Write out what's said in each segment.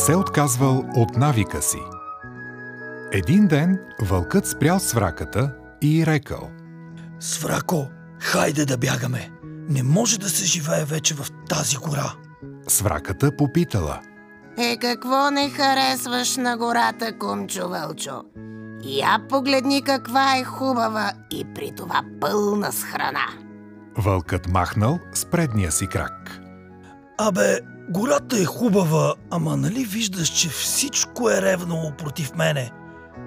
се отказвал от навика си. Един ден вълкът спрял свраката и рекал Сврако, хайде да бягаме. Не може да се живее вече в тази гора. Свраката попитала Е, какво не харесваш на гората, кумчо Вълчо? Я погледни каква е хубава и при това пълна с храна. Вълкът махнал с предния си крак. Абе, гората е хубава, ама нали виждаш, че всичко е ревнало против мене?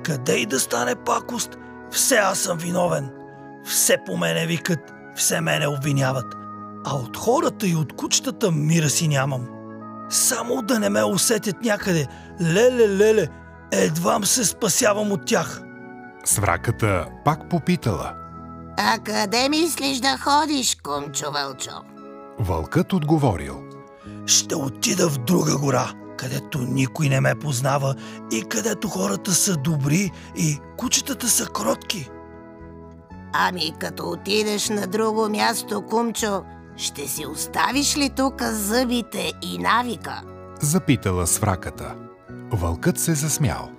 Къде и да стане пакост, все аз съм виновен. Все по мене викат, все мене обвиняват. А от хората и от кучетата мира си нямам. Само да не ме усетят някъде. Леле, леле, едвам се спасявам от тях. Свраката пак попитала. А къде мислиш да ходиш, кумчо Вълчо? Вълкът отговорил. Ще отида в друга гора, където никой не ме познава и където хората са добри и кучетата са кротки. Ами като отидеш на друго място, кумчо, ще си оставиш ли тук зъбите и навика? Запитала свраката. Вълкът се засмял.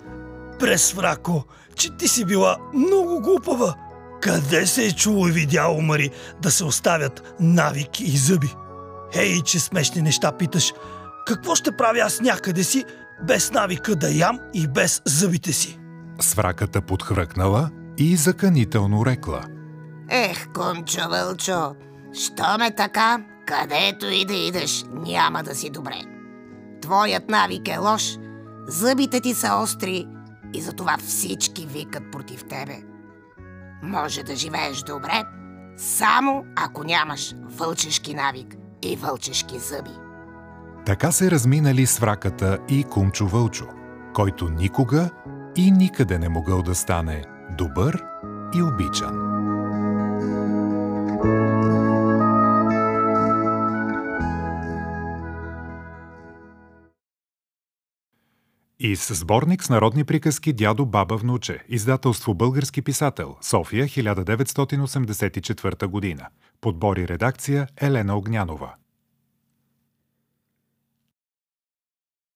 През врако, че ти си била много глупава. Къде се е чуло и видяло, Мари, да се оставят навики и зъби? Хей, че смешни неща питаш. Какво ще правя аз някъде си, без навика да ям и без зъбите си? Свраката подхръкнала и заканително рекла. Ех, кумчо Вълчо, що ме така, където и да идеш, няма да си добре. Твоят навик е лош, зъбите ти са остри и затова всички викат против тебе. Може да живееш добре, само ако нямаш вълчешки навик и вълчешки зъби. Така се разминали свраката и Кумчо Вълчо, който никога и никъде не могъл да стане добър и обичан. И с сборник с народни приказки Дядо, баба, внуче. Издателство Български писател. София, 1984 година. Подбори редакция Елена Огнянова.